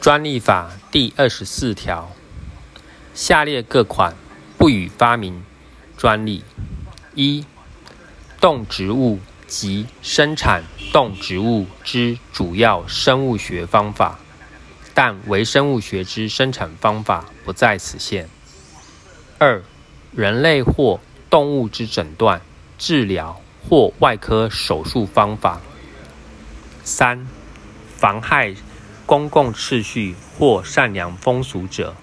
专利法第二十四条，下列各款不予发明专利：一、动植物及生产动植物之主要生物学方法，但微生物学之生产方法不在此限；二、人类或动物之诊断、治疗或外科手术方法；三、妨害公共秩序或善良风俗者。